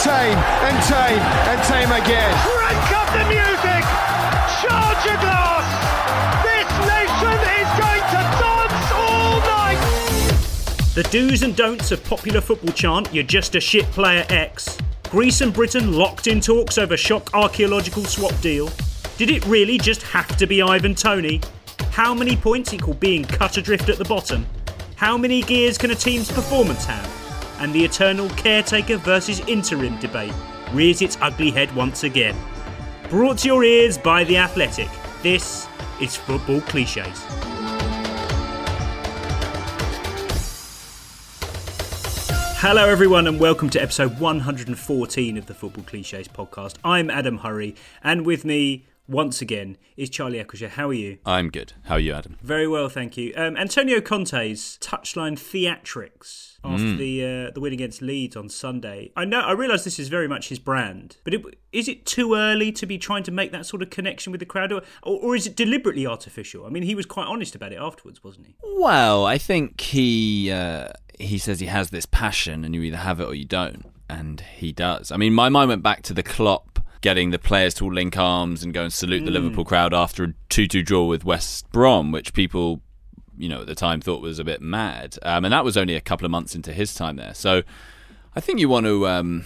He does it time and time and time again. Crank up the music! Charge your glass! This nation is going to dance all night! The do's and don'ts of popular football chant, you're just a shit player X. Greece and Britain locked in talks over shock archaeological swap deal. Did it really just have to be Ivan Toney? How many points equal being cut adrift at the bottom? How many gears can a team's performance have? And the eternal caretaker versus interim debate rears its ugly head once again. Brought to your ears by The Athletic, this is Football Cliches. Hello, everyone, and welcome to episode 114 of the Football Cliches podcast. I'm Adam Hurrey, and with me, once again, is Charlie Eccleshare. How are you? I'm good. How are you, Adam? Very well, thank you. Um, Antonio Conte's touchline theatrics after the uh, the win against Leeds on Sunday. I know. I realise this is very much his brand, but it, is it too early to be trying to make that sort of connection with the crowd, or, or is it deliberately artificial? I mean, he was quite honest about it afterwards, wasn't he? Well, I think he uh, he says he has this passion, and you either have it or you don't, and he does. I mean, my mind went back to the Klopp getting the players to all link arms and go and salute the Liverpool crowd after a two-two draw with West Brom, which people, you know, at the time thought was a bit mad, um, and that was only a couple of months into his time there. So, I think you want to um,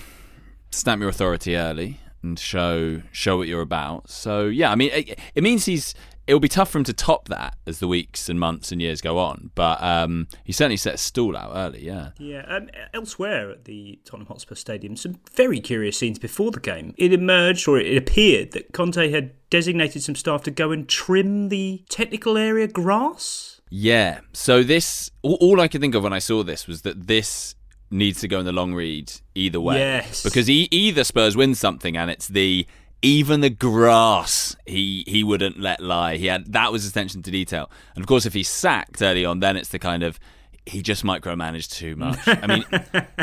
stamp your authority early and show show what you're about. So, yeah, I mean, it, it means he's it'll be tough for him to top that as the weeks and months and years go on. But um, he certainly set a stall out early. Yeah. Yeah, and elsewhere at the Tottenham Hotspur Stadium, some very curious scenes before the game. It emerged, or it appeared, that Conte had designated some staff to go and trim the technical area grass. Yeah. So this, all, all I could think of when I saw this was that this needs to go in the long read either way. Yes. Because e- either Spurs win something, and it's the even the grass he he wouldn't let lie. He had that was attention to detail. And of course, if he's sacked early on, then it's the kind of he just micromanaged too much. I mean,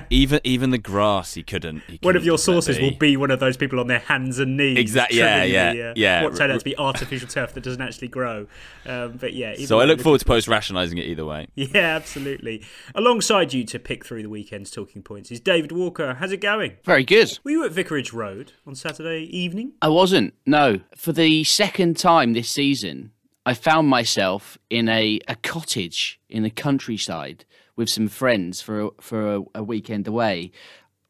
even even the grass he couldn't. He One of couldn't your sources be. will be one of those people on their hands and knees. Exact- yeah, yeah, the, uh, yeah. What turned out to be artificial turf that doesn't actually grow. Um, but yeah. either So I look forward to post rationalising it either way. Yeah, absolutely. Alongside you to pick through the weekend's talking points is David Walker. How's it going? Very good. Were you at Vicarage Road on Saturday evening? I wasn't. No. For the second time this season, I found myself in a, a cottage in the countryside with some friends for a, for a, a weekend away.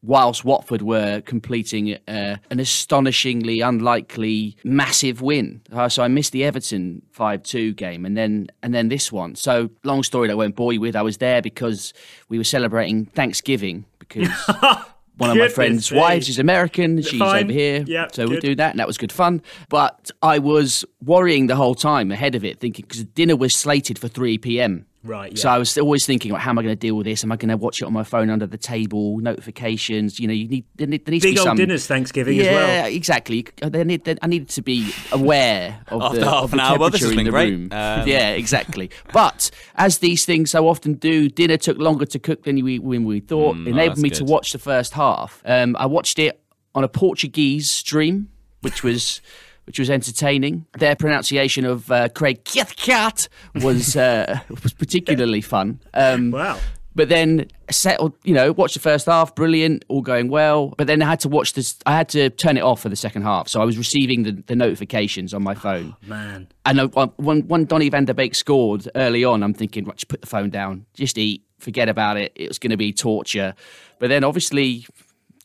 Whilst Watford were completing uh, an astonishingly unlikely massive win, uh, so I missed the Everton five two game, and then and then this one. So long story that I won't bore you with. I was there because we were celebrating Thanksgiving because one of my friend's me. wives is American. She's Fine. over here. Yeah, so we do that, and that was good fun. But I was worrying the whole time ahead of it, thinking because dinner was slated for 3 p.m. Right, So. I was always thinking, like, how am I going to deal with this? Am I going to watch it on my phone under the table? Notifications. You know, you need there, need- there needs Big to be old some dinners Thanksgiving yeah, as well. Yeah, exactly. There need, there, I needed to be aware of After the, half of an the hour, temperature has in the great. room. Um, yeah, exactly. But as these things so often do, dinner took longer to cook than we when we thought. Mm, oh, enabled that's me to watch the first half. Um, I watched it on a Portuguese stream, which was. Which was entertaining. Their pronunciation of uh, Craig Cathcart was uh, was particularly fun. Um, Wow. but then settled, you know, watched the first half, brilliant, all going well. But then I had to watch this. I had to turn it off for the second half, so I was receiving the, the notifications on my phone. Man. And I, when when Donny van der Beek scored early on, I'm thinking, right, just put the phone down, just eat, forget about it. It was going to be torture. But then obviously.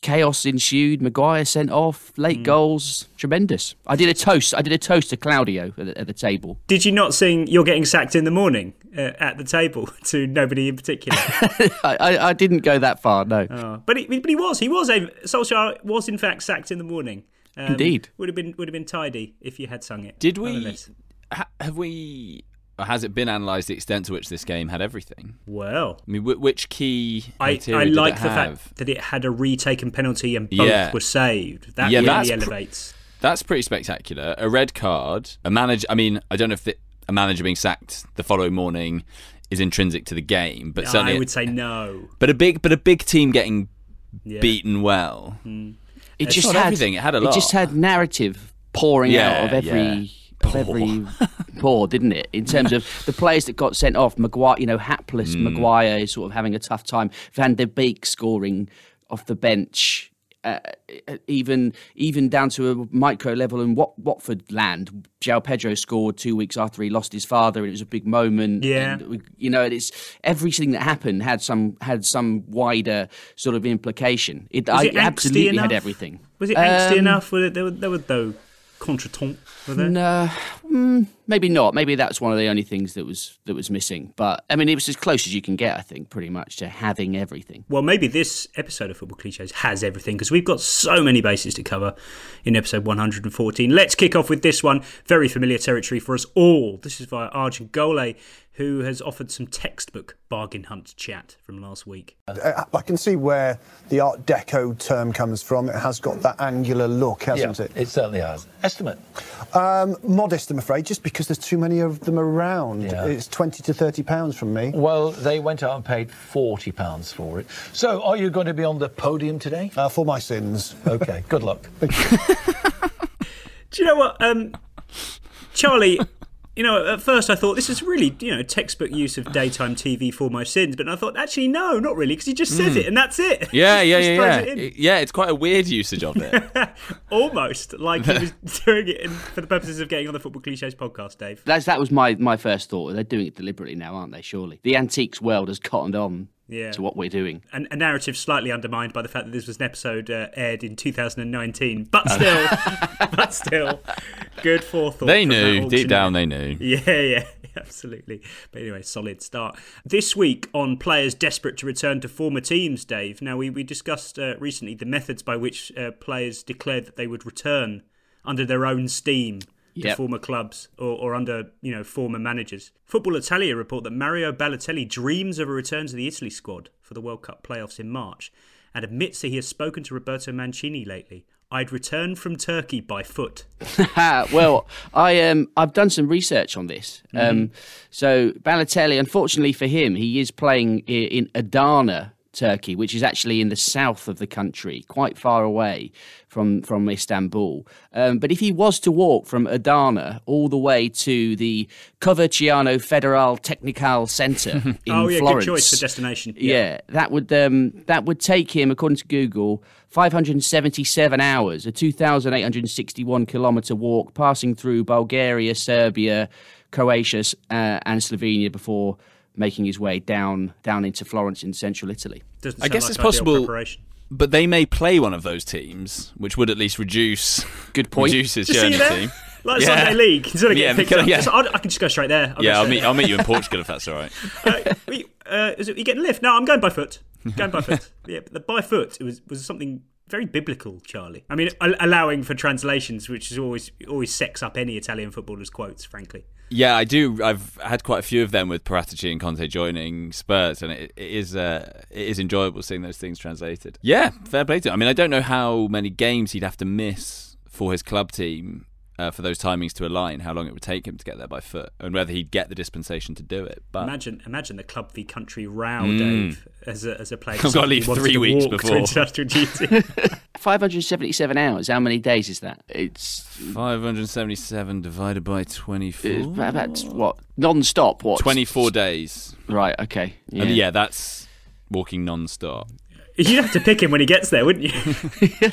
Chaos ensued. Maguire sent off. Late goals, tremendous. I did a toast. I did a toast to Claudio at the, at the table. Did you not sing "You're Getting Sacked in the Morning" uh, at the table to nobody in particular? I, I, I didn't go that far. No. Oh, but he, but he was he was a Solskjaer was in fact sacked in the morning. Um, Indeed. would have been would have been tidy if you had sung it. Did we? Ha- have we? Or has it been analysed the extent to which this game had everything? Well, I mean, which key I, criteria I did like it the have? fact that it had a retaken penalty and both Yeah. were saved. That Yeah, really that's pr- elevates. That's pretty spectacular. A red card, a manager. I mean, I don't know if the, a manager being sacked the following morning is intrinsic to the game, but certainly, I would say no. but a big, but a big team getting Yeah. beaten well. Hmm. It It's just had everything, it had a It just had narrative pouring Yeah, out of every every pour, didn't it? In terms of the players that got sent off, Maguire, you know, hapless Mm. Maguire is sort of having a tough time. Van der Beek scoring off the bench. Uh, even even down to a micro level in Wat- Watford land, João Pedro scored two weeks after he lost his father, and it was a big moment. Yeah. and you know, it's everything that happened had some had some wider sort of implication. It, I it absolutely enough? had everything. Was it angsty Um, enough? Were there, were, there were no contretemps, were there? No, mm, maybe not. Maybe that's one of the only things that was that was missing. But I mean, it was as close as you can get, I think, pretty much to having everything. Well, maybe this episode of Football Cliches has everything because we've got so many bases to cover in episode 114. Let's kick off with this one. Very familiar territory for us all. This is via Arjun Gole, who has offered some textbook bargain hunt chat from last week. I can see where the Art Deco term comes from. It has got that angular look, hasn't it? It certainly has. Estimate? Um, modest, I'm afraid, just because there's too many of them around. Yeah. It's 20 to 30 pounds from me. Well, they went out and paid forty pounds for it. So, are you going to be on the podium today? Uh, for my sins. Okay. Good luck. Do you know what, um, Charlie? You know, at first I thought this is really, you know, textbook use of daytime TV for my sins, but I thought actually no, not really, because he just says Mm. it and that's it. Yeah, yeah, yeah, yeah. It- yeah, it's quite a weird usage of it. Almost like he was doing it in, for the purposes of getting on the Football Cliches podcast, Dave. That's that was my my first thought. They're doing it deliberately now, aren't they? Surely the antiques world has cottoned on Yeah. to what we're doing. And a narrative slightly undermined by the fact that this was an episode uh, aired in 2019, but still, but still, good forethought. They knew, deep down they knew. Yeah, yeah, absolutely. But anyway, solid start. This week on players desperate to return to former teams, Dave. Now, we, we discussed uh, recently the methods by which uh, players declared that they would return under their own steam to Yep. former clubs or, or under you know former managers. Football Italia report that Mario Balotelli dreams of a return to the Italy squad for the World Cup playoffs in March and admits that he has spoken to Roberto Mancini lately. I'd return from Turkey by foot. well, I um I've done some research on this. Mm-hmm. Um, so Balotelli, unfortunately for him, he is playing in Adana. Turkey, which is actually in the south of the country, quite far away from from Istanbul. Um, but if he was to walk from Adana all the way to the Coverciano Federal Technical Centre in oh yeah, Florence, good choice for destination. yeah, that would um, that would take him, according to Google, 577 hours, a 2,861 kilometre walk, passing through Bulgaria, Serbia, Croatia, uh, and Slovenia before making his way down down into Florence in central Italy. Doesn't I guess like it's possible, preparation. but they may play one of those teams, which would at least reduce good point. reduce his Just see you journey team. Like Yeah. Sunday League, instead of Yeah, getting picked because- up. yeah. So I, I can just go straight there. I'll go Yeah, I'll meet there. I'll meet you in Portugal if that's all right. Uh, we- uh, is it, you getting a lift? No, I'm going by foot. Going by foot. Yeah, but the by foot it was was something very biblical, Charlie. I mean, al- allowing for translations, which is always always sex up any Italian footballer's quotes, frankly. Yeah, I do. I've had quite a few of them with Paratici and Conte joining Spurs, and it, it is uh, it is enjoyable seeing those things translated. Yeah, fair play to him. I mean, I don't know how many games he'd have to miss for his club team uh, for those timings to align, how long it would take him to get there by foot, and whether he'd get the dispensation to do it. But imagine, imagine the club v country row, Mm. Dave, as a as a player. I've got to leave three weeks walk to before. international duty. 577 hours. How many days is that? It's 577 divided by 24. it's about, about what non-stop. What? 24 days. Right. Okay. Yeah, and yeah that's walking non-stop. You'd have to pick him when he gets there, wouldn't you?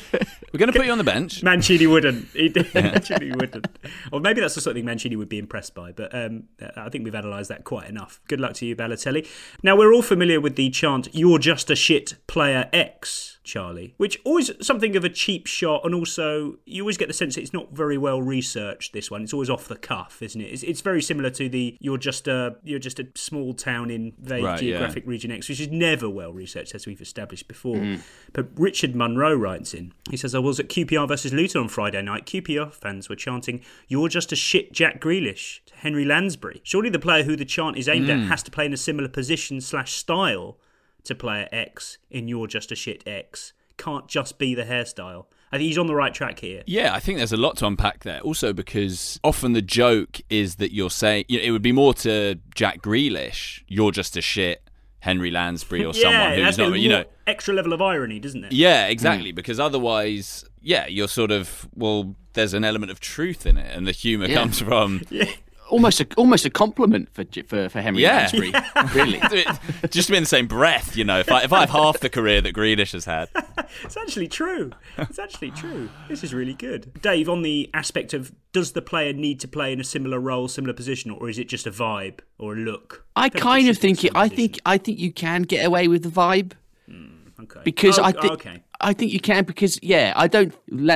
We're going to put you on the bench. Mancini wouldn't. He, Mancini wouldn't. Or maybe that's the sort of thing Mancini would be impressed by. But um, I think we've analysed that quite enough. Good luck to you, Balotelli. Now we're all familiar with the chant "You're just a shit player X." Charlie, which always something of a cheap shot, and also you always get the sense that it's not very well researched. This one, it's always off the cuff, isn't it? It's, it's very similar to the "You're just a you're just a small town in vague Right, yeah. geographic region X," which is never well researched, as we've established before. Mm. But Richard Munro writes in. He says, I was at QPR versus Luton on Friday night. QPR fans were chanting, You're just a shit Jack Grealish to Henry Lansbury. Surely the player who the chant is aimed Mm. at has to play in a similar position slash style to player X in You're just a shit X. Can't just be the hairstyle. I think he's on the right track here. Yeah, I think there's a lot to unpack there. Also, because often the joke is that you're saying you know, it would be more to Jack Grealish, you're just a shit Henry Lansbury or yeah, someone who's not, you know. extra level of irony, doesn't it? Yeah, hmm. exactly. Because otherwise, yeah, you're sort of well. There's an element of truth in it, and the humour Yeah. comes from. almost a almost a compliment for for, for Henry Yeah. Lansbury. Really. Just to be in the same breath, you know. If I if I have half the career that Grealish has had, It's actually true. It's actually true. This is really good. Dave, on the aspect of does the player need to play in a similar role, similar position, or is it just a vibe or a look? I Don't kind of think think it. I think I think you can get away with the vibe hmm, Okay. because Oh, I oh, think okay. I think you can because yeah I don't.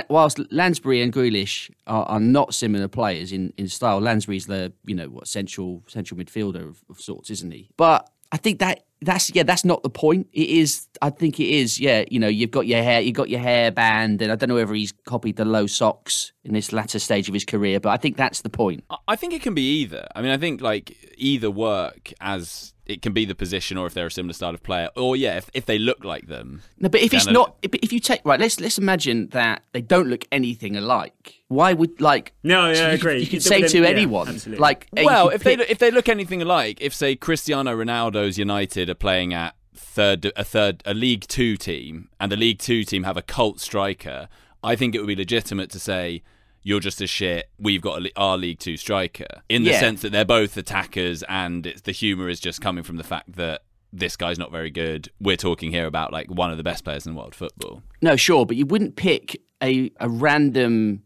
Whilst Lansbury and Grealish are, are not similar players in, in style, Lansbury's the you know what central central midfielder of, of sorts, isn't he? But I think that that's yeah that's not the point. It is. I think it is. Yeah, you know you've got your hair you've got your hair band, and I don't know whether he's copied the low socks in this latter stage of his career, but I think that's the point. I- I think it can be either. I mean, I think like either work as it can be the position, or if they're a similar style of player, or yeah, if, if they look like them. No, but if it's not, if, if you take right, let's let's imagine that they don't look anything alike. Why would like? No, yeah, so I you, agree. You You could say to yeah, anyone, absolutely. like, Well, if they pick- look, if they look anything alike, if say Cristiano Ronaldo's United are playing at third a third a League Two team, and the League Two team have a cult striker, I think it would be legitimate to say. You're just a shit. We've got a, our League Two striker, in the Yeah. sense that they're both attackers, and it's, the humour is just coming from the fact that this guy's not very good. We're talking here about like one of the best players in world football. no, sure, but you wouldn't pick a a random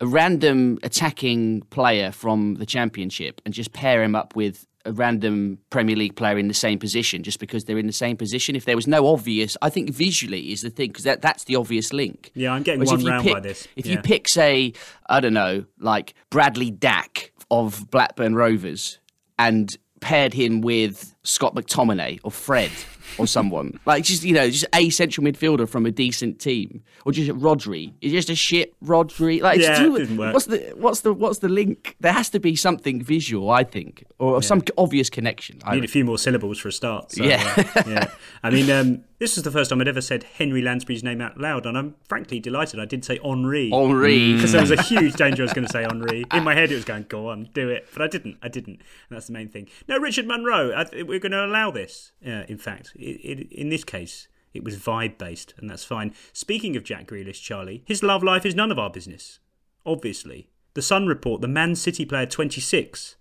a random attacking player from the championship and just pair him up with a random Premier League player in the same position just because they're in the same position. If there was no obvious, I think visually is the thing because that, that's the obvious link. Yeah, I'm getting Whereas one round pick, by this. If Yeah. you pick, say, I don't know, like Bradley Dack of Blackburn Rovers and paired him with Scott McTominay or Fred or someone, like just, you know, just a central midfielder from a decent team or just Rodri. It's just a shit Rodri. Like, Yeah, it's it doesn't work. what's the, what's the, what's the link? There has to be something visual, I think, or some obvious connection. I Need a few more syllables for a start. So, Yeah. uh, yeah. I mean, um, this was the first time I'd ever said Henry Lansbury's name out loud, and I'm frankly delighted I did say Henri. Henri. Because there was a huge danger I was going to say Henri. In my head, it was going, go on, do it. But I didn't. I didn't. And that's the main thing. No, Richard Munro, I we're going to allow this, in fact. It, it, in this case, it was vibe based, and that's fine. Speaking of Jack Grealish, Charlie, his love life is none of our business. Obviously. The Sun report the Man City player 26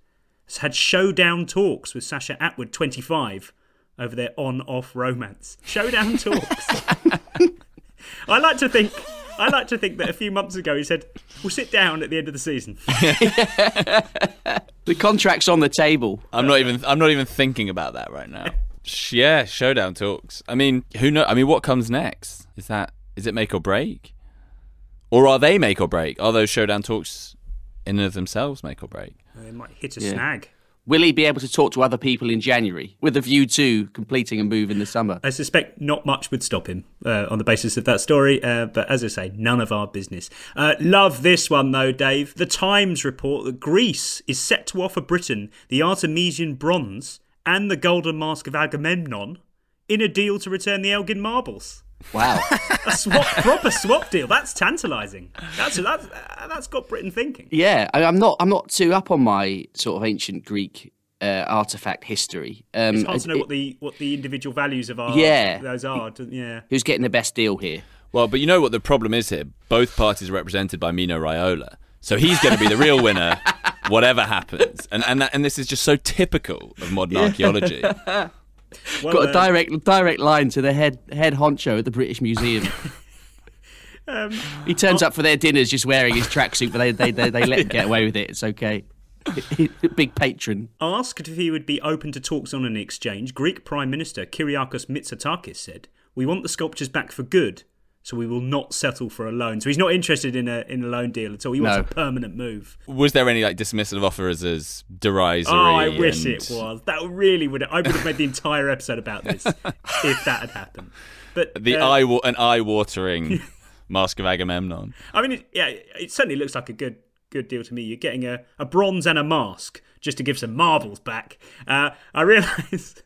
has had showdown talks with Sasha Attwood 25 over their on-off romance. Showdown talks. I like to think I like to think that a few months ago he said, "We'll sit down at the end of the season." The contract's on the table. I'm not even. I'm not even thinking about that right now. Sh- Yeah, showdown talks. I mean, who know? I mean, what comes next? Is that is it make or break, or are they make or break? Are those showdown talks in and of themselves make or break? they might hit a Yeah. snag. Will he be able to talk to other people in January with a view to completing a move in the summer? I suspect not much would stop him uh, on the basis of that story, uh, but as I say, none of our business. Uh, love this one though, Dave. The Times report that Greece is set to offer Britain the Artemision bronze and the golden mask of Agamemnon in a deal to return the Elgin marbles. Wow, a swap, proper swap deal. That's tantalising. That's that's uh, that's got Britain thinking. Yeah, I, am not I'm not too up on my sort of ancient Greek uh, artifact history. Um, it's hard to know it, what the what the individual values of our yeah those are. Yeah, who's getting the best deal here? Well, but you know what the problem is here. Both parties are represented by Mino Raiola, so he's going to be the real winner, whatever happens. And and that, and this is just so typical of modern archaeology. Well, Got a uh, direct direct line to the head head honcho at the British Museum. um, he turns up for their dinners just wearing his tracksuit, but they, they, they, they let him get away with it. It's okay. Big patron. Asked if he would be open to talks on an exchange, Greek Prime Minister Kyriakos Mitsotakis said, We want the sculptures back for good, so we will not settle for a loan. So he's not interested in a in a loan deal at all. He wants no. a permanent move. Was there any like dismissal of offers as derisory? Oh, I wish it was. That really would. I would have made the entire episode about this if that had happened. But the uh, eye an eye watering mask of Agamemnon. I mean, it, yeah, it certainly looks like a good good deal to me. You're getting a, a bronze and a mask just to give some marbles back. Uh, I realise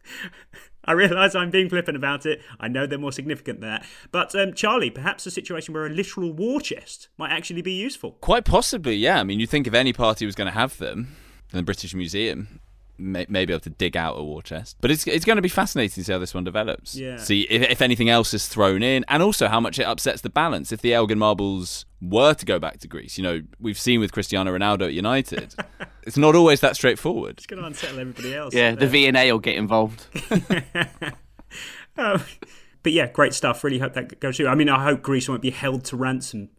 I realise I'm being flippant about it. I know they're more significant than that. But um, Charlie, perhaps a situation where a literal war chest might actually be useful. Quite possibly, yeah. I mean, you think if any party was going to have them, in the British Museum may, may, be able to dig out a war chest. But it's it's going to be fascinating to see how this one develops. Yeah. See if, if anything else is thrown in, and also how much it upsets the balance. If the Elgin marbles were to go back to Greece, you know, we've seen with Cristiano Ronaldo at United, it's not always that straightforward. It's going to unsettle everybody else. Yeah, the V&A will get involved. um, but yeah, great stuff. Really hope that goes through. I mean, I hope Greece won't be held to ransom,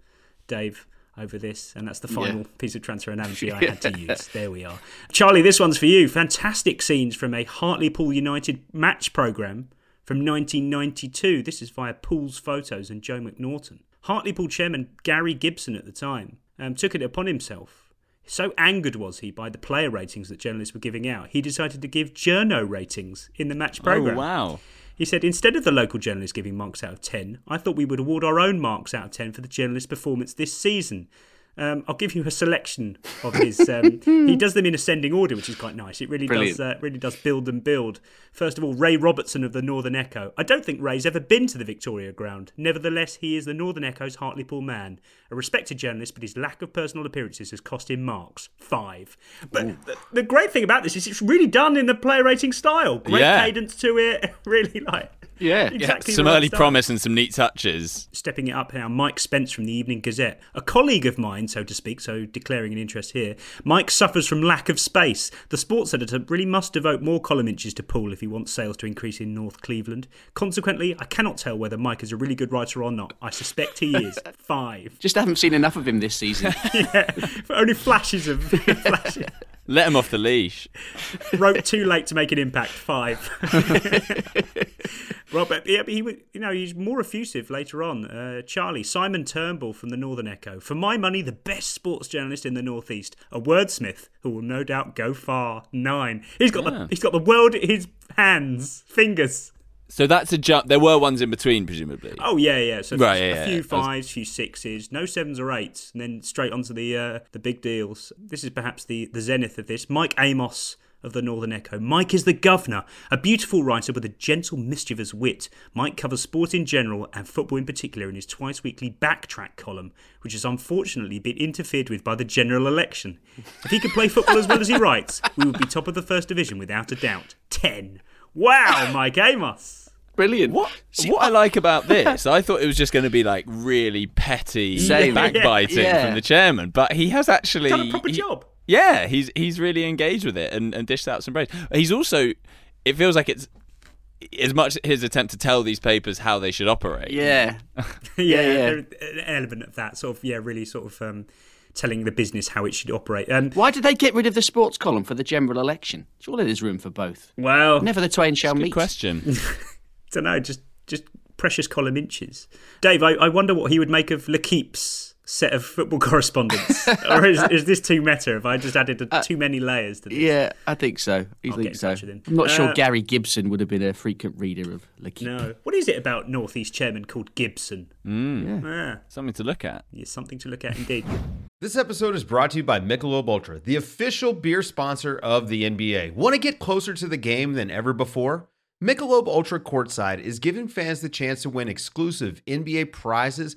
Dave over this, and that's the final yeah. piece of transfer analogy I had to use. There we are. Charlie, this one's for you. Fantastic scenes from a Hartlepool United match programme from 1992. This is via Pool's Photos and Joe McNaughton. Hartlepool chairman Gary Gibson at the time um, took it upon himself. So angered was he by the player ratings that journalists were giving out, he decided to give journo ratings in the match programme. Oh, wow. He said, instead of the local journalists giving marks out of 10, I thought we would award our own marks out of 10 for the journalist's performance this season. Um, I'll give you a selection of his. Um, he does them in ascending order, which is quite nice. It really Brilliant. does. Uh, really does build and build. First of all, Ray Robertson of the Northern Echo. I don't think Ray's ever been to the Victoria Ground. Nevertheless, he is the Northern Echo's Hartlepool man, a respected journalist, but his lack of personal appearances has cost him marks five. But the, the, great thing about this is it's really done in the player rating style. Great yeah. cadence to it. Really like yeah, exactly. Yeah, some right early promise and some neat touches. Stepping it up now, Mike Spence from the Evening Gazette, a colleague of mine, so to speak, so declaring an interest here. Mike suffers from lack of space. The sports editor really must devote more column inches to Pool if he wants sales to increase in North Cleveland. Consequently, I cannot tell whether Mike is a really good writer or not. I suspect he is. Five. Just haven't seen enough of him this season. yeah, only flashes of flashes. Let him off the leash. Wrote too late to make an impact. Five. but, yeah, but he, you know, he's more effusive later on. Uh, Charlie Simon Turnbull from the Northern Echo. For my money, the best sports journalist in the Northeast. A wordsmith who will no doubt go far. Nine. He's got yeah. the he's got the world at his hands, fingers. So that's a jump. There were ones in between, presumably. Oh yeah, yeah. So right, yeah, a few yeah. fives, was... few sixes, no sevens or eights, and then straight onto the uh, the big deals. This is perhaps the the zenith of this. Mike Amos of the Northern Echo. Mike is the governor, a beautiful writer with a gentle, mischievous wit. Mike covers sport in general and football in particular in his twice weekly backtrack column, which has unfortunately been interfered with by the general election. If he could play football as well as he writes, we would be top of the first division without a doubt. Ten. Wow, Mike Amos. Brilliant. What See, what I like about this, I thought it was just going to be like really petty Same. backbiting yeah, yeah. from the chairman, but he has actually done a proper he, job. Yeah, he's he's really engaged with it and, and dished out some praise. He's also, it feels like it's as much his attempt to tell these papers how they should operate. Yeah, yeah, yeah. An element of that sort of yeah, really sort of. Um, telling the business how it should operate. Um, Why did they get rid of the sports column for the general election? Surely there's room for both. Well, never the twain shall meet. Question. don't know, just just precious column inches. Dave, I, I wonder what he would make of L'Equipe's set of football correspondents, or is, is this too meta? Have I just added a, too many layers to this? Yeah, I think so. I I'll think get in so. touch with him. I'm not sure Uh, Gary Gibson would have been a frequent reader of L'Equipe. No. What is it about Northeast chairman called Gibson? Mm. Yeah. Something to look at. Yeah, something to look at indeed. This episode is brought to you by Michelob Ultra, the official beer sponsor of the NBA. Want to get closer to the game than ever before? Michelob Ultra Courtside is giving fans the chance to win exclusive NBA prizes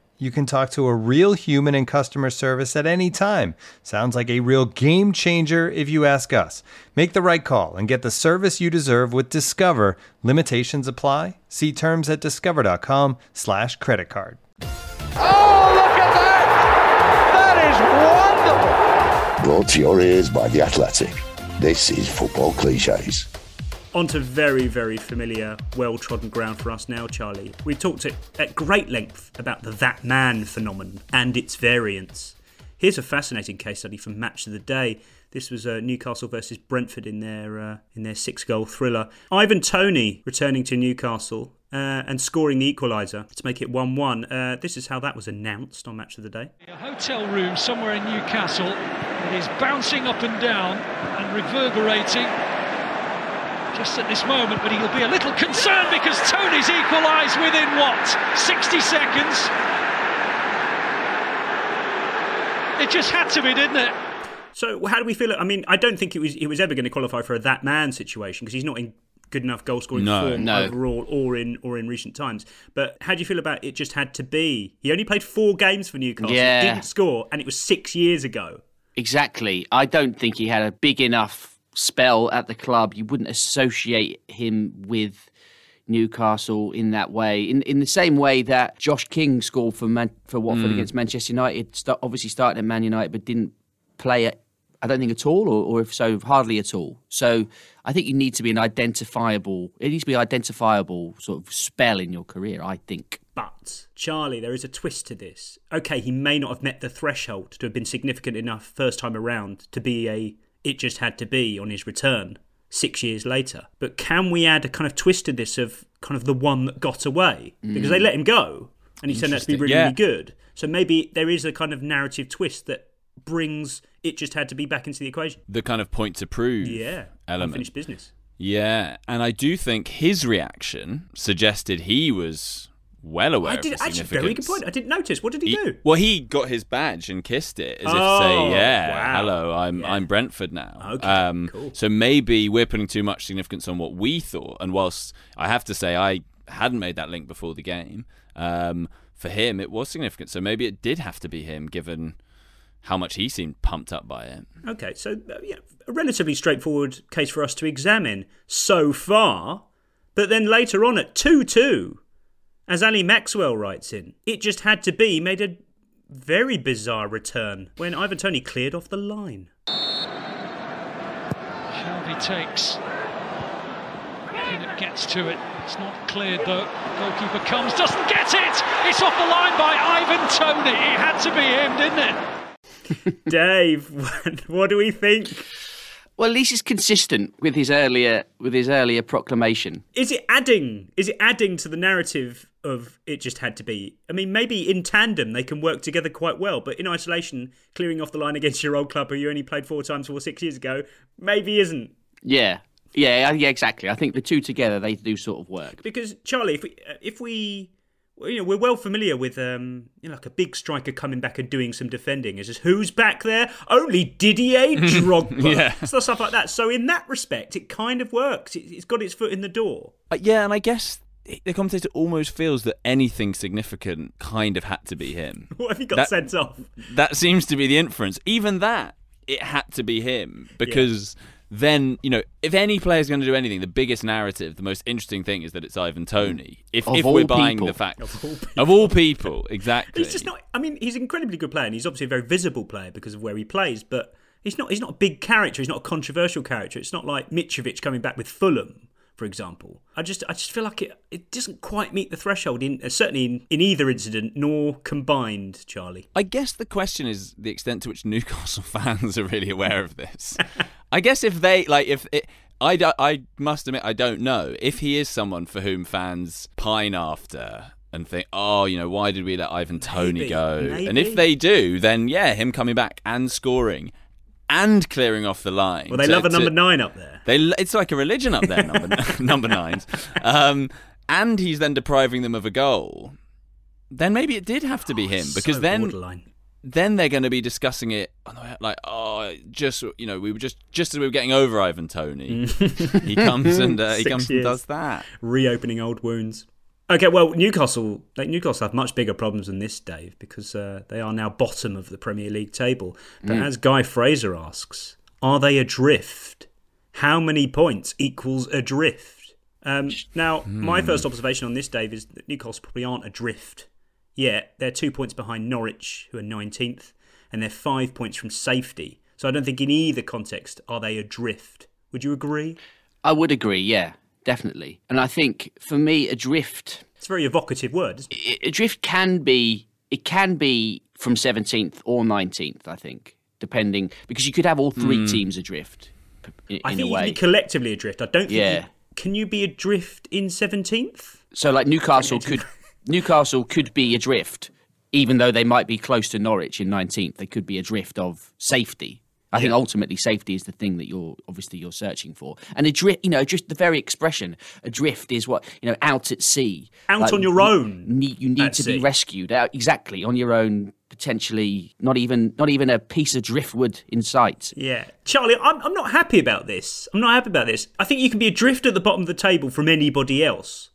You can talk to a real human in customer service at any time. Sounds like a real game changer if you ask us. Make the right call and get the service you deserve with Discover. Limitations apply. See terms at discover.com slash credit card. Oh, look at that! That is wonderful! Brought to your ears by The Athletic. This is Football Cliches. Onto very, very familiar, well trodden ground for us now, Charlie. We talked at, at great length about the that man phenomenon and its variants. Here's a fascinating case study from Match of the Day. This was uh, Newcastle versus Brentford in their uh, in their six goal thriller. Ivan Toney returning to Newcastle uh, and scoring the equaliser to make it 1 1. Uh, this is how that was announced on Match of the Day. A hotel room somewhere in Newcastle. It is bouncing up and down and reverberating just at this moment, but he'll be a little concerned because Toney's equalised within what? 60 seconds? It just had to be, didn't it? So how do we feel? I mean, I don't think it was it was ever going to qualify for a that man situation because he's not in good enough goal scoring No, form no. overall or in or in recent times. But how do you feel about it? Just had to be. He only played four games for Newcastle, Yeah. didn't score, and it was six years ago. Exactly. I don't think he had a big enough spell at the club. You wouldn't associate him with Newcastle in that way. In in the same way that Josh King scored for Man, for Watford Mm. against Manchester United, st- obviously started at Man United but didn't play it. I don't think at all, or, or if so, hardly at all. So I think you need to be an identifiable. It needs to be identifiable sort of spell in your career. I think. But Charlie, there is a twist to this. Okay, he may not have met the threshold to have been significant enough first time around to be a it just had to be on his return six years later. But can we add a kind of twist to this of kind of the one that got away? Because they Mm. let him go and he turned out to be really, Yeah. really good. So maybe there is a kind of narrative twist that brings it just had to be back into the equation. The kind of point to prove Yeah. element. Unfinished business. Yeah, and I do think his reaction suggested he was well aware I did of actually very good point. I didn't notice. What did he, He- do? well, he got his badge and kissed it as if to Oh, say, "Yeah, wow. hello, I'm I'm Brentford now." Okay, um, cool. So maybe we're putting too much significance on what we thought. And whilst I have to say I hadn't made that link before the game, um, for him it was significant. So maybe it did have to be him, given how much he seemed pumped up by it. Okay, so uh, yeah, a relatively straightforward case for us to examine so far. But then later on at 2 2, as Ali Maxwell writes in, it just had to be made a very bizarre return when Ivan Toney cleared off the line. Shelvey takes. Pinnock gets to it. It's not cleared though. Goalkeeper comes, doesn't get it. It's off the line by Ivan Toney. It had to be him, didn't it? Dave, what do we think? Well, at least it's consistent with his earlier with his earlier proclamation. Is it adding? Is it adding to the narrative of it just had to be? I mean, maybe in tandem they can work together quite well, but in isolation, clearing off the line against your old club who you only played four times for six years ago, maybe isn't. Yeah, yeah, yeah, exactly. I think the two together they do sort of work. Because Charlie, if we uh, if we you know we're well familiar with um you know like a big striker coming back and doing some defending. Is just who's back there? Only Didier Drogba. Yeah. stuff stuff like that. So in that respect, it kind of works. It, it's got its foot in the door. Uh, yeah, and I guess the commentator almost feels that anything significant kind of had to be him. What have you got That- sent off? That seems to be the inference. Even that, it had to be him because then you know if any player's going to do anything, the biggest narrative, the most interesting thing is that it's Ivan Toney. If Of if all we're buying people. the fact Of all of all people, exactly. He's just not. I mean, he's an incredibly good player, and he's obviously a very visible player because of where he plays. But He's not. He's not a big character. He's not a controversial character. It's not like Mitrovic coming back with Fulham, for example. I just, I just feel like it. It doesn't quite meet the threshold in certainly in, in either incident nor combined. Charlie. I guess the question is the extent to which Newcastle fans are really aware of this. I guess if they like, if it, I, do, I must admit, I don't know if he is someone for whom fans pine after and think, oh, you know, why did we let Ivan Toney Maybe, go? maybe. And if they do, then yeah, him coming back and scoring and clearing off the line. Well, they to- love a to- number nine up there. They, it's like a religion up there, number number nines. Um, and he's then depriving them of a goal. Then maybe it did have to be him because Oh, so then borderline. then they're going to be discussing it on the way out, like oh just you know we were just just as we were getting over Ivan Toney he comes and uh, he comes years. and does that reopening old wounds. Okay, well, Newcastle, like Newcastle have much bigger problems than this, Dave, because uh, they are now bottom of the Premier League table. But Mm. as Guy Fraser asks, are they adrift? How many points equals adrift? Um, now, my Hmm. first observation on this, Dave, is that Newcastle probably aren't adrift yet. They're two points behind Norwich, who are 19th, and they're five points from safety. So I don't think in either context are they adrift. Would you agree? I would agree, yeah, definitely. And I think for me, adrift, It's a very evocative word, isn't it? adrift can be it can be from 17th or 19th. I think, depending because you could have all three Hmm. teams adrift. In, I in think a you way. can be collectively adrift. I don't think Yeah. you, can you be adrift in 17th? So like Newcastle could Newcastle could be adrift, even though they might be close to Norwich in nineteenth. They could be adrift of safety. I think ultimately safety is the thing that you're obviously you're searching for. And adrift, you know, just the very expression adrift is what you know, out at sea, Out on your you own Need, you need to sea. be rescued out exactly on your own. Potentially, not even not even a piece of driftwood in sight. Yeah. Charlie, I'm, I'm not happy about this. I'm not happy about this. I think you can be adrift at the bottom of the table from anybody else,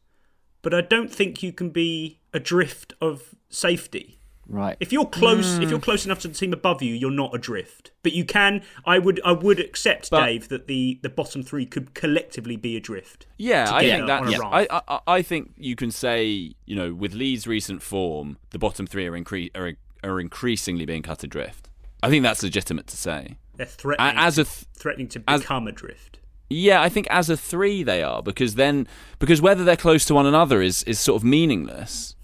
but I don't think you can be adrift of safety. Right. If you're close, Hmm. if you're close enough to the team above you, you're not adrift. But you can. I would. I would accept, Dave, that the the bottom three could collectively be adrift. yeah I think that yeah. I, I I think you can say you know with Leeds recent form the bottom three are incre- are, are increasingly being cut adrift I think that's legitimate to say They're threatening. as a th- threatening to as- become adrift. Yeah, I think as a three they are because then because whether they're close to one another is is sort of meaningless.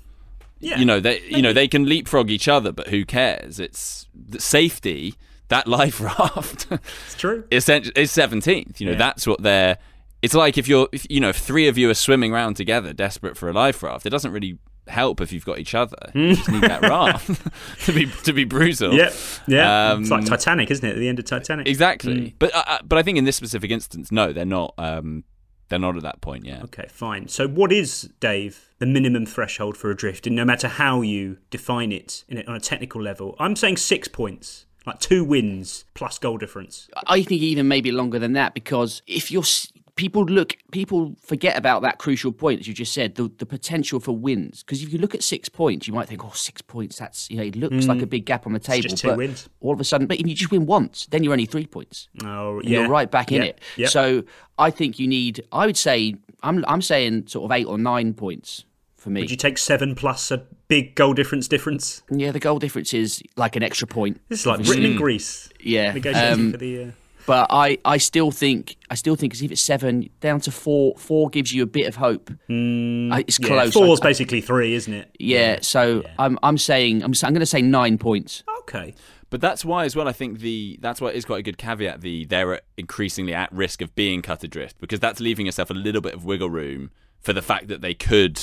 Yeah, you know they you know they can leapfrog each other, but who cares? It's the safety that life raft. It's true. is seventeenth. You know Yeah. that's what they're. It's like if you're if, you know if three of you are swimming around together, desperate for a life raft. It doesn't really help if you've got each other. You just need that raft to be to be brutal. Yep. Yeah. Um, it's like Titanic, isn't it? At the end of Titanic. Exactly. Mm. But uh, uh, but I think in this specific instance, no, they're not. Um, they're not at that point yet. Okay, fine. So, what is, Dave, the minimum threshold for adrift? And no matter how you define it in a, on a technical level, I'm saying six points, like two wins plus goal difference. I think even maybe longer than that because if you're s- people look people forget about that crucial point as you just said the, the potential for wins because if you look at six points you might think oh six points that's you know it looks Mm. like a big gap on the table just two but wins. all of a sudden but if you just win once then you're only three points Oh, yeah. you're right back in it yeah. so I think you need I would say I'm I'm saying sort of eight or nine points for me Would you take seven plus a big goal difference difference? yeah the goal difference is like an extra point This is like obviously. Britain and Greece. yeah Negotiating um, for the. Uh, but I, I still think I still think 'cause if it's seven down to four, four gives you a bit of hope. I- it's yeah, close. Four's I- basically three, isn't it? yeah, so I'm I'm saying I'm s- I'm going to say nine points. Okay. But that's why, as well, I think the that's why it is quite a good caveat. The they're increasingly at risk of being cut adrift because that's leaving yourself a little bit of wiggle room for the fact that they could,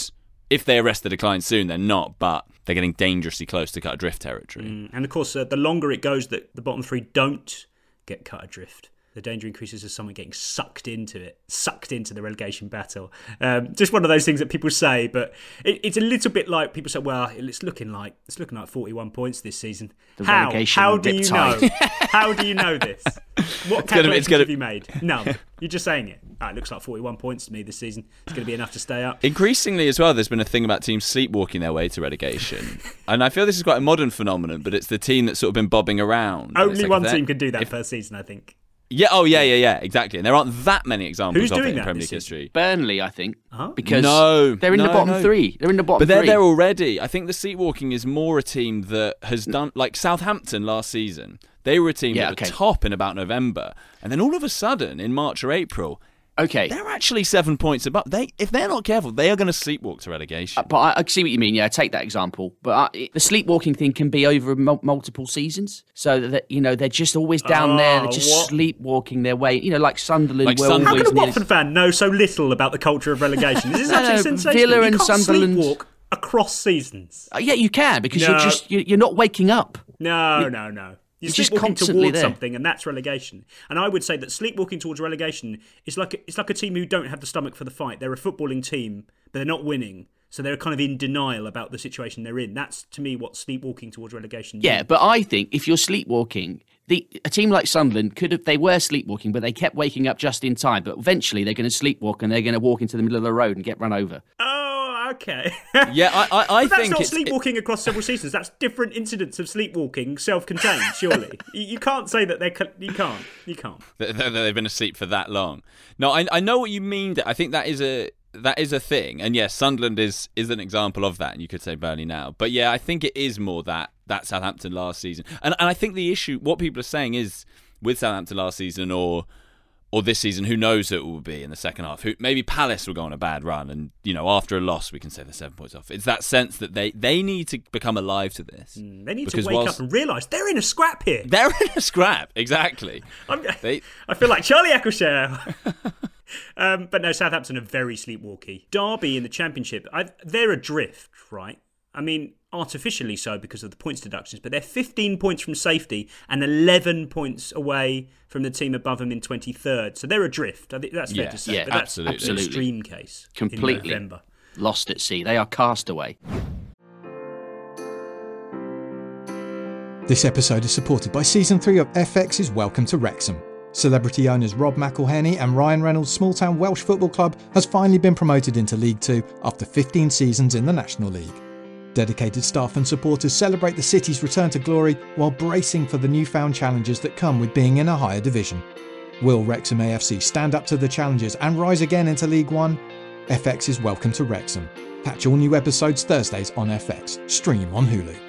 if they arrest the decline soon, they're not, but they're getting dangerously close to cut adrift territory. Mm, And of course, uh, the longer it goes that the bottom three don't get cut adrift, the danger increases as someone getting sucked into it, sucked into the relegation battle. Um, just one of those things that people say, but it, it's a little bit like people say, "Well, it's looking like it's looking like forty-one points this season." The how? How do you know? how do you know this? What It's gonna calculations it's gonna- have you made? No, You're just saying it. Ah, it looks like forty-one points to me this season. It's going to be enough to stay up. Increasingly, as well, there's been a thing about teams sleepwalking their way to relegation, and I feel this is quite a modern phenomenon. But it's the team that's sort of been bobbing around. Only like, one team can do that if- per season, I think. Yeah. Oh, yeah, yeah, yeah. Exactly. And there aren't that many examples Who's of doing it in that Premier this League season? history. Burnley, I think, Oh. because no, they're in the no, bottom no. three. They're in the bottom But they're three. there already. I think the seat walking is more a team that has done like Southampton last season. They were a team Yeah, that were okay. top in about November, and then all of a sudden in March or April, okay, they're actually seven points above. They, if they're not careful, they are going to sleepwalk to relegation. Uh, but I, I see what you mean. Yeah, take that example. But uh, I, the sleepwalking thing can be over mul- multiple seasons, so that you know they're just always down there. They're Oh, just what? sleepwalking their way. You know, like Sunderland. Like were Sunderland. How always can a Watford fan know so little about the culture of relegation? This is No, absolutely no, sensational. Villa you and can't Sunderland- sleepwalk across seasons. Uh, yeah, you can because No. you're just you're, you're not waking up. No, no, no. You're, you're just sleepwalking towards there. something, and that's relegation. And I would say that sleepwalking towards relegation is like a, it's like a team who don't have the stomach for the fight. They're a footballing team, but they're not winning, so they're kind of in denial about the situation they're in. That's to me what sleepwalking towards relegation. Yeah, means. but I think if you're sleepwalking, the a team like Sunderland could have they were sleepwalking, but they kept waking up just in time. But eventually they're going to sleepwalk and they're going to walk into the middle of the road and get run over. Oh, okay. yeah, I, I, I that's think not it's, sleepwalking across several seasons. That's different incidents of sleepwalking, self-contained. Surely, you, you can't say that they. are You can't. You can't. they've been asleep for that long. No, I, I know what you mean. I think that is a that is a thing, and yes, Sunderland is is an example of that, and you could say Burnley now. But yeah, I think it is more that that Southampton last season, and and I think the issue, what people are saying is with Southampton last season or or this season, who knows who it will be in the second half? Who maybe Palace will go on a bad run, and you know after a loss we can say they're seven points off. It's that sense that they they need to become alive to this. They need to wake whilst- up and realise they're in a scrap here. They're in a scrap, exactly. I'm, They- I feel like Charlie Eccleshare. um, but no, Southampton are very sleepwalky. Derby in the Championship, I, they're adrift, right? I mean, artificially so because of the points deductions, but they're 15 points from safety and 11 points away from the team above them in 23rd. So they're adrift. I think that's fair Yeah, to say. yeah, but that's absolutely. an extreme case. Completely. In Lost at sea. They are cast away. This episode is supported by Season 3 of FX's Welcome to Wrexham. Celebrity owners Rob McElhenney and Ryan Reynolds' small town Welsh football club has finally been promoted into League Two after 15 seasons in the National League. Dedicated staff and supporters celebrate the city's return to glory while bracing for the newfound challenges that come with being in a higher division. Will Wrexham AFC stand up to the challenges and rise again into League One? FX is Welcome to Wrexham. Catch all new episodes Thursdays on FX. Stream on Hulu.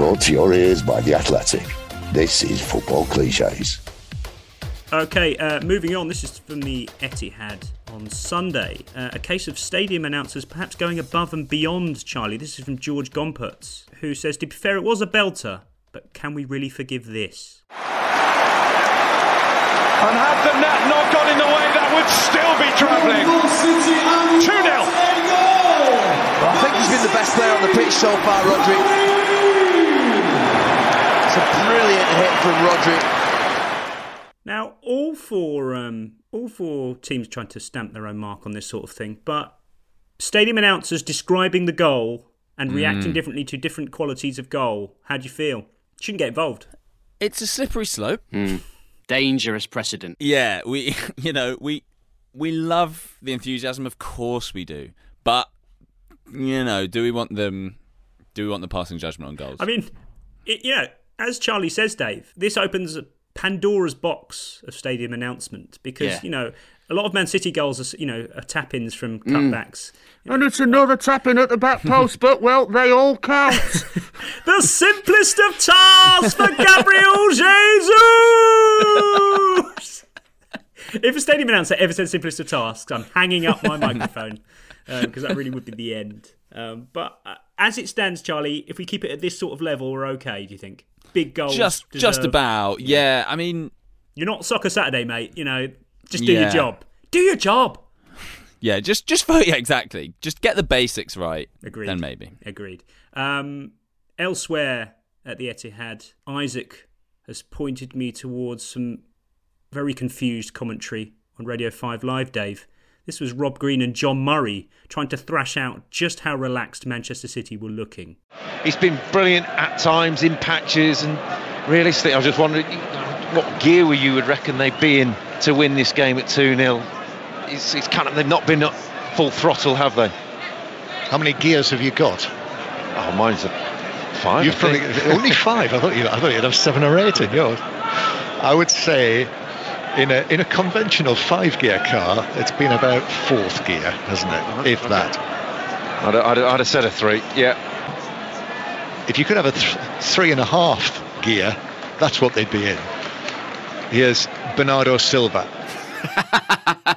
Brought to your ears by The Athletic. This is Football Cliches. Okay, uh, moving on. This is from the Etihad on Sunday. Uh, a case of stadium announcers perhaps going above and beyond, Charlie. This is from George Gompertz, who says, To be fair, it was a belter, but can we really forgive this? And had the net not gone in the way, that would still be travelling. 2 0. I think he's been the best player on the pitch so far, Rodri. It's a brilliant hit from Rodri. Now, all four, um, all four teams trying to stamp their own mark on this sort of thing, but stadium announcers describing the goal and reacting Mm. differently to different qualities of goal. How do you feel? Shouldn't get involved. It's a slippery slope. Dangerous precedent. Yeah, we you know we we love the enthusiasm, of course we do, but you know, do we want them? Do we want the passing judgment on goals? I mean, it, you know, as Charlie says, Dave, this opens a Pandora's box of stadium announcement because Yeah. you know a lot of Man City goals are you know are tap-ins from Mm. cutbacks. And it's another tapping at the back post, but well, they all count. The simplest of tasks for Gabriel Jesus. if a stadium announcer ever said simplest of tasks, I'm hanging up my microphone because that really would be the end. Um, but uh, as it stands, Charlie, if we keep it at this sort of level, we're okay. Do you think? Big goals, just just about. Yeah, I mean, You're not Soccer Saturday, mate. You know, just do your job. Do your job. Yeah, just just for yeah, exactly. Just get the basics right. Agreed. Then maybe. Agreed. Um, elsewhere at the Etihad, Isaac has pointed me towards some very confused commentary on Radio 5 Live, Dave. This was Rob Green and John Murray trying to thrash out just how relaxed Manchester City were looking. He's been brilliant at times in patches, and realistically, I was just wondering what gear were you would reckon they'd be in to win this game at 2 0? It's, it's kind of, they've not been full throttle, have they? How many gears have you got? Oh, mine's a five. You've probably only five. I thought you. I thought you'd have seven or eight in yours. I would say, in a in a conventional five gear car, it's been about fourth gear, hasn't it? Uh-huh. If that. I'd, I'd, I'd have said a three. Yeah. If you could have a th- three and a half gear, that's what they'd be in. Here's Bernardo Silva.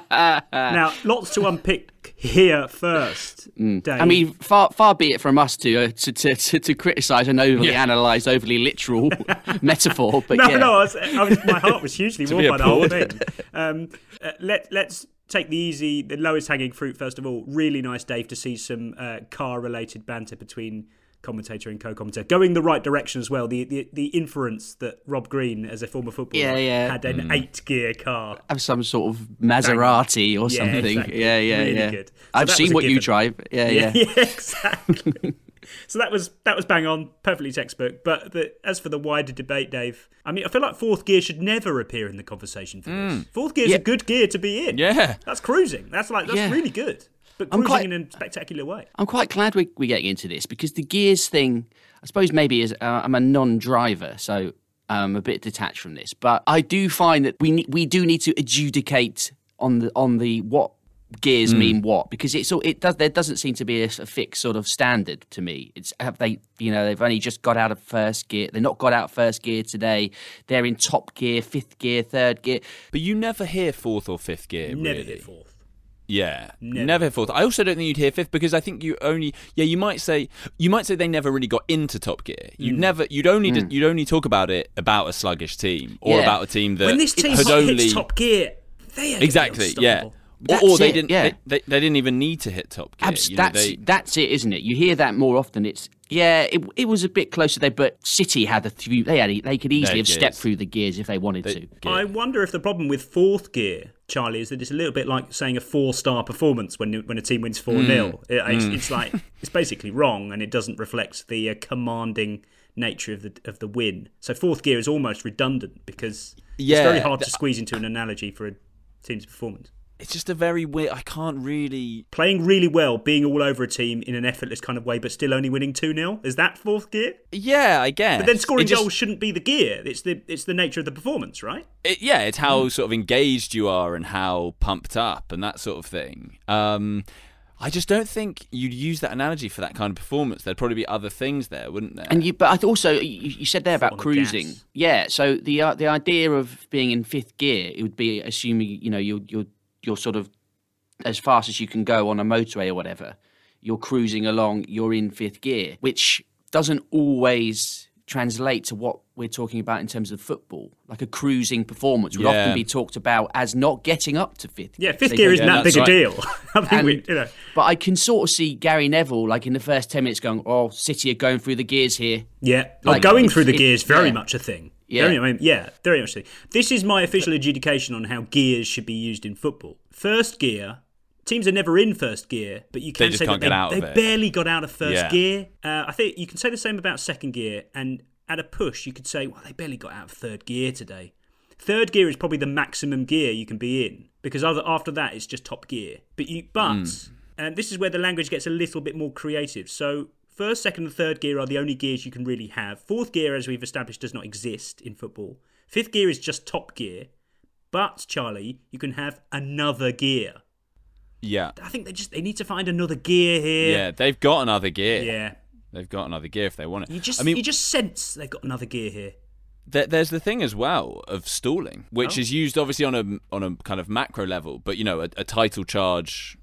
now, lots to unpick here first. Dave. I mean, far far be it from us to uh, to, to, to, to criticise an overly Yeah. analysed, overly literal metaphor, but no, yeah. no, I was, I was, my heart was hugely To warmed be by the whole applauded. thing. Um, uh, let let's take the easy, the lowest hanging fruit first of all. Really nice, Dave, to see some uh, car related banter between commentator and co-commentator going the right direction as well. The the, the inference that Rob Green, as a former footballer, Yeah, yeah. had an Mm. eight gear car. Have some sort of Maserati or Yeah, something. exactly. Yeah, yeah, Really yeah. good. So I've seen a what you drive. Yeah, yeah. yeah, exactly. so that was that was bang on, perfectly textbook. But the, as for the wider debate, Dave, I mean, I feel like fourth gear should never appear in the conversation for this. Fourth gear is Yeah. a good gear to be in. Yeah. that's cruising. That's like that's Yeah. really good. But I'm quite- in a spectacular way. I'm quite glad we, we're getting into this because the gears thing, I suppose maybe is uh, I'm a non-driver, so I'm a bit detached from this. But I do find that we ne- we do need to adjudicate on the on the what gears. Mm. mean what because it's all it does there doesn't seem to be a, a fixed sort of standard to me. It's have they you know they've only just got out of first gear. They're not got out of first gear today. They're in top gear, fifth gear, third gear. But you never hear fourth or fifth gear. Never really. hear fourth. Yeah, Never. never. fourth. I also don't think you'd hear fifth because I think you only. Yeah, you might say you might say they never really got into top gear. You'd Mm. never. You'd only. Mm. You'd only talk about it about a sluggish team or Yeah. about a team that when this team had hit only top gear, they are exactly. Yeah. unstoppable. Or, That's or they it, didn't. yeah. They, they, they didn't even need to hit top gear. Abs- you know, that's they- that's it, isn't it? You hear that more often. It's yeah, it, it was a bit closer there, but City had a few. They had they could easily Their have stepped through the gears if they wanted to. I wonder if the problem with fourth gear, Charlie, is that it's a little bit like saying a four-star performance when when a team wins four 0 Mm. it's, Mm. it's like it's basically wrong, and it doesn't reflect the uh, commanding nature of the of the win. So fourth gear is almost redundant because Yeah, it's very hard to squeeze into an analogy for a team's performance. It's just a very weird. I can't really playing really well, being all over a team in an effortless kind of way, but still only winning two 0 Is that fourth gear? Yeah, I guess. But then scoring just- goals shouldn't be the gear. It's the it's the nature of the performance, right? It, yeah, it's Mm. how sort of engaged you are and how pumped up and that sort of thing. Um, I just don't think you'd use that analogy for that kind of performance. There'd probably be other things there, wouldn't there? And you, but I also you, you said there about on the cruising. Yeah, so the uh, the idea of being in fifth gear, it would be assuming you know you're you're you're sort of as fast as you can go on a motorway or whatever. You're cruising along. You're in fifth gear, which doesn't always translate to what we're talking about in terms of football. Like a cruising performance would Yeah. often be talked about as not getting up to fifth. Yeah, fifth gear isn't that big a deal. I think And- we, you know. But I can sort of see Gary Neville, like in the first 10 minutes, going, Oh, City are going through the gears here. Yeah, Like, oh, going through the it- gears very yeah. much a thing. Yeah. Very, I mean, yeah, very much. This is my official adjudication on how gears should be used in football. First gear, teams are never in first gear, but you can say that they, they barely got out of first Yeah. gear. Uh, I think you can say the same about second gear, and at a push, you could say, well, they barely got out of third gear today. Third gear is probably the maximum gear you can be in because other, after that it's just top gear. But you, but Mm. and this is where the language gets a little bit more creative. So first, second, and third gear are the only gears you can really have. Fourth gear, as we've established, does not exist in football. Fifth gear is just top gear. But Charlie, you can have another gear. yeah, I think they just they need to find another gear here. yeah, they've got another gear. Yeah. they've got another gear if they want it. You just I mean, you just sense they've got another gear here. There, there's the thing as well of stalling, which Oh. is used obviously on a on a kind of macro level, but you know, a, a title charge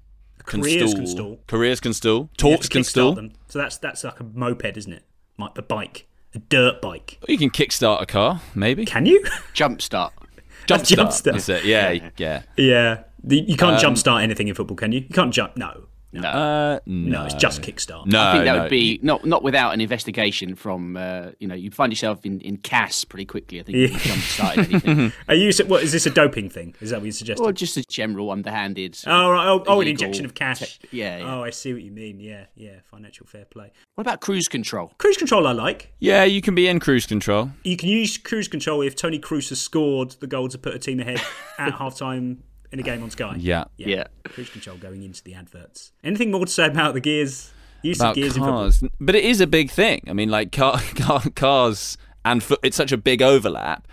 can Careers stall. can stall. Careers can stall. Talks can kickstart stall. Them. So that's that's like a moped, isn't it? Like a bike, a dirt bike. You can kickstart a car, maybe. Can you? Jump start. Jump Jump start. start. That's it. Yeah, yeah. Yeah. The, you can't Um, jumpstart anything in football, can you? You can't jump. No. No. Uh, no. it's just kickstart. No, I think that no. would be not not without an investigation from uh, you know you'd find yourself in, in CAS pretty quickly. I think if you jump started anything. Are you? What is this a doping thing? Is that what you suggesting? or just a general underhanded. Oh, right. oh, oh, an injection of cash. te- yeah, yeah. Oh, I see what you mean. Yeah, yeah. Financial fair play. What about cruise control? Cruise control, I like. Yeah, you can be in cruise control. You can use cruise control if Toni Kroos has scored the goal to put a team ahead at half time in a game on Sky. Yeah. Yeah. yeah. Cruise control going into the adverts. Anything more to say about the gears? Use of about gears in cars, but it is a big thing. I mean, like car, car, cars and foot, it's such a big overlap.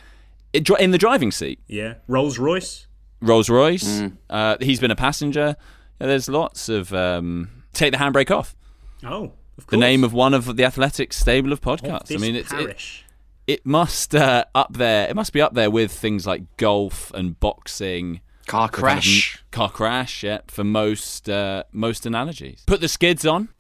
It, in the driving seat, Yeah. Rolls Royce. Rolls Royce. Mm. Uh, he's been a passenger. Yeah, there's lots of um, take the handbrake off. Oh, of course. The name of one of the Athletics stable of podcasts. this I mean, it's it, it must uh, up there. It must be up there with things like golf and boxing. Car for kind of crash. car crash. Yeah, for most uh, most analogies. Put the skids on.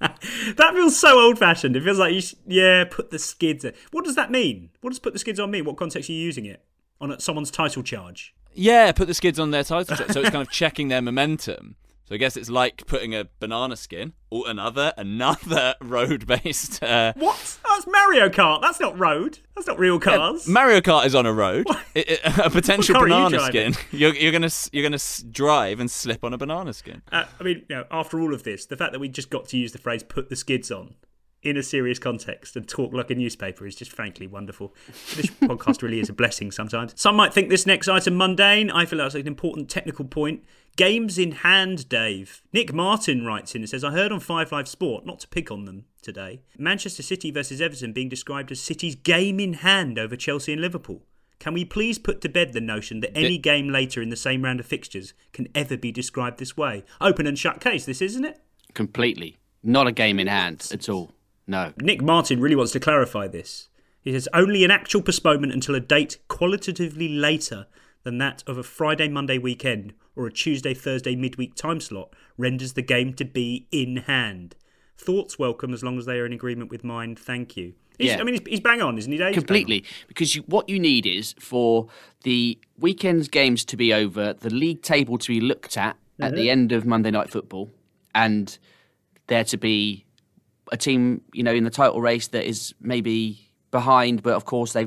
That feels so old fashioned. It feels like you, sh- yeah, put the skids. In. What does that mean? What does put the skids on mean? What context are you using it? On someone's title charge? Yeah, put the skids on their title track. So it's kind of checking their momentum. So I guess it's like putting a banana skin or another another road based. Uh, What? That's Mario Kart. That's not road. That's not real cars. Mario Kart is on a road. It- it- a potential are you banana skin. You're, you're gonna you're gonna drive and slip on a banana skin. Uh, I mean, you know, after all of this, the fact that we just got to use the phrase "put the skids on" in a serious context and talk like a newspaper is just frankly wonderful. This podcast really is a blessing sometimes. Some might think this next item mundane. I feel that's an important technical point. Games in hand, Dave. Nick Martin writes in and says, I heard on Five Live Sport, not to pick on them today, Manchester City versus Everton being described as City's game in hand over Chelsea and Liverpool. Can we please put to bed the notion that any game later in the same round of fixtures can ever be described this way? Open and shut case, this isn't it? Completely. Not a game in hand at all. No. Nick Martin really wants to clarify this. He says only an actual postponement until a date qualitatively later than that of a Friday Monday weekend or a Tuesday Thursday midweek time slot renders the game to be in hand. Thoughts welcome as long as they are in agreement with mine. Thank you. He's, Yeah. I mean, he's, he's bang on, isn't he, Dave? He's bang on. Completely. Because you, what you need is for the weekend's games to be over, the league table to be looked at at the Mhm. end of Monday Night Football, and there to be a team, you know, in the title race that is maybe behind, but of course they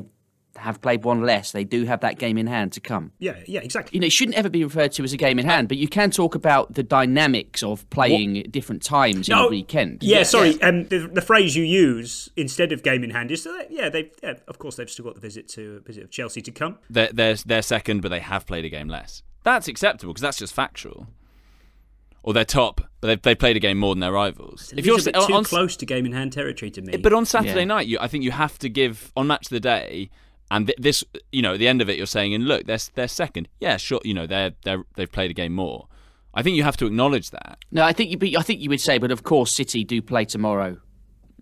have played one less. They do have that game in hand to come. Yeah, yeah, exactly. You know, it shouldn't ever be referred to as a game in hand, but you can talk about the dynamics of playing at different times in No, a weekend. Yeah, Yes. sorry. Um, the, the phrase you use instead of game in hand is, uh, yeah, they, yeah, of course, they've still got the visit to visit of Chelsea to come. They're, they're they're second, but they have played a game less. That's acceptable because that's just factual. Or they're top, but they've, they've played a game more than their rivals. If you're too on, close to game in hand territory to me, But on Saturday night, you, I think you have to give on match of the day, and th- this, you know, at the end of it, you're saying, and look, they're they're second. Yeah, sure, you know, they're they're they've played a game more. I think you have to acknowledge that. No, I think you. I think you would say, but of course, City do play tomorrow.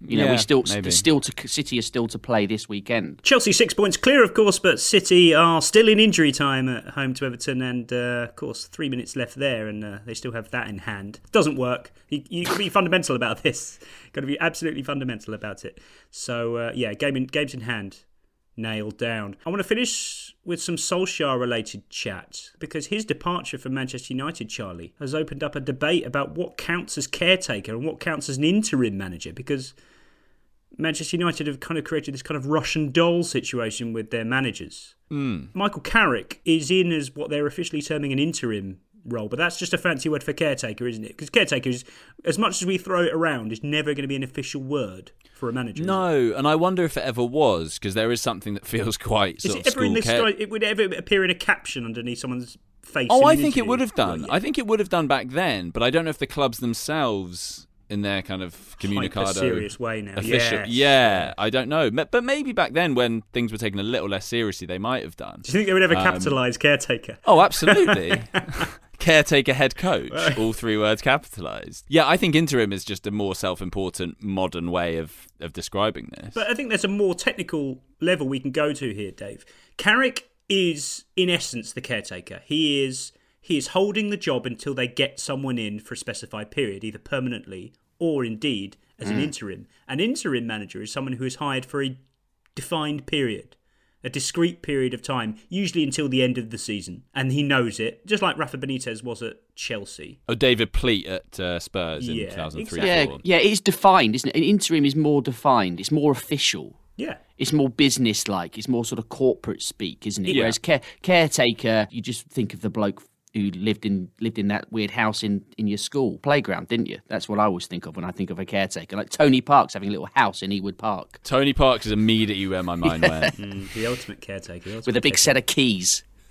You know, Yeah, we still maybe. still to City is still to play this weekend. Chelsea six points clear, of course, but City are still in injury time at home to Everton, and uh, of course, three minutes left there, and uh, they still have that in hand. Doesn't work. You, you got to be fundamental about this. Got to be absolutely fundamental about it. So uh, yeah, game in, games in hand, nailed down. I want to finish with some Solskjaer-related chat because his departure from Manchester United, Charlie, has opened up a debate about what counts as caretaker and what counts as an interim manager because. Manchester United have kind of created this kind of Russian doll situation with their managers. Mm. Michael Carrick is in as what they're officially terming an interim role, but that's just a fancy word for caretaker, isn't it? Because caretaker is, as much as we throw it around, is never going to be an official word for a manager. No, and I wonder if it ever was because there is something that feels quite Is it of ever in this? care- It would ever appear in a caption underneath someone's face. Oh, I think it would have done. I think it would have done back then, but I don't know if the clubs themselves, in their kind of communicado, serious way now. official, Yes. yeah, I don't know. But maybe back then, when things were taken a little less seriously, they might have done. Do you think they would ever Um, capitalise caretaker? Oh, absolutely. Caretaker head coach, all three words capitalized. Yeah, I think interim is just a more self-important modern way of of describing this. But I think there's a more technical level we can go to here, Dave. Carrick is, in essence, the caretaker. He is he is holding the job until they get someone in for a specified period, either permanently or indeed as an Mm. interim. An interim manager is someone who is hired for a defined period. A discrete period of time, usually until the end of the season, and he knows it, just like Rafa Benitez was at Chelsea. Oh, David Pleat at uh, Spurs in Yeah, 2003. Yeah, yeah, it's defined, isn't it? An interim is more defined. It's more official. Yeah. It's more business-like. It's more sort of corporate speak, isn't it? Yeah. Whereas care, caretaker, you just think of the bloke who lived in lived in that weird house in, in your school playground, didn't you? That's what I always think of when I think of a caretaker. Like Tony Parkes having a little house in Ewood Park Tony Parkes is immediately where my mind went. Mm, the ultimate caretaker. the with a big set of keys.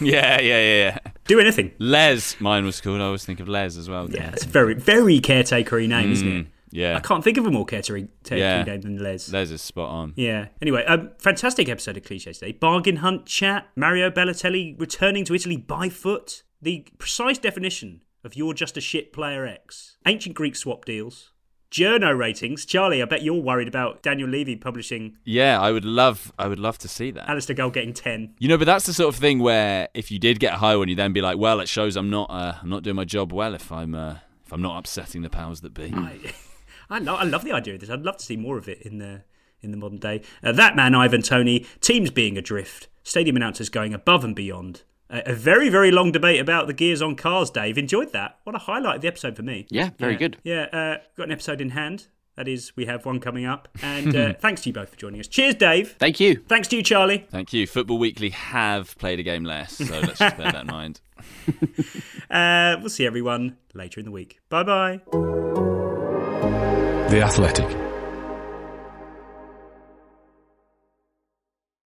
yeah, yeah, yeah, yeah. Do anything. Les, mine was called. I always think of Les as well. Yeah, it's very, very caretakery name, isn't it? Yeah. I can't think of a more caretakery yeah. name than Les. Les is spot on. Yeah. Anyway, um, fantastic episode of Cliché today. Bargain hunt chat. Mario Balotelli returning to Italy by foot. The precise definition of you're just a shit player X. Ancient Greek swap deals. Journo ratings. Charlie, I bet you're worried about Daniel Levy publishing Yeah, I would love, I would love to see that. Alasdair Gold getting ten. You know, but that's the sort of thing where if you did get a high one, you then be like, well, it shows I'm not, uh, I'm not doing my job well if I'm, uh, if I'm not upsetting the powers that be. I love, I love the idea of this. I'd love to see more of it in the in the modern day. Uh, that man, Ivan Toney, teams being adrift, stadium announcers going above and beyond. Uh, a very very long debate about the gears on cars. Dave enjoyed that. What a highlight of the episode for me. Yeah, very good. Yeah, uh, got an episode in hand. That is, we have one coming up. And uh, thanks to you both for joining us. Cheers, Dave. Thank you. Thanks to you, Charlie. Thank you. Football Weekly have played a game less, so let's just bear that in mind. Uh, we'll see everyone later in the week. Bye bye. The Athletic.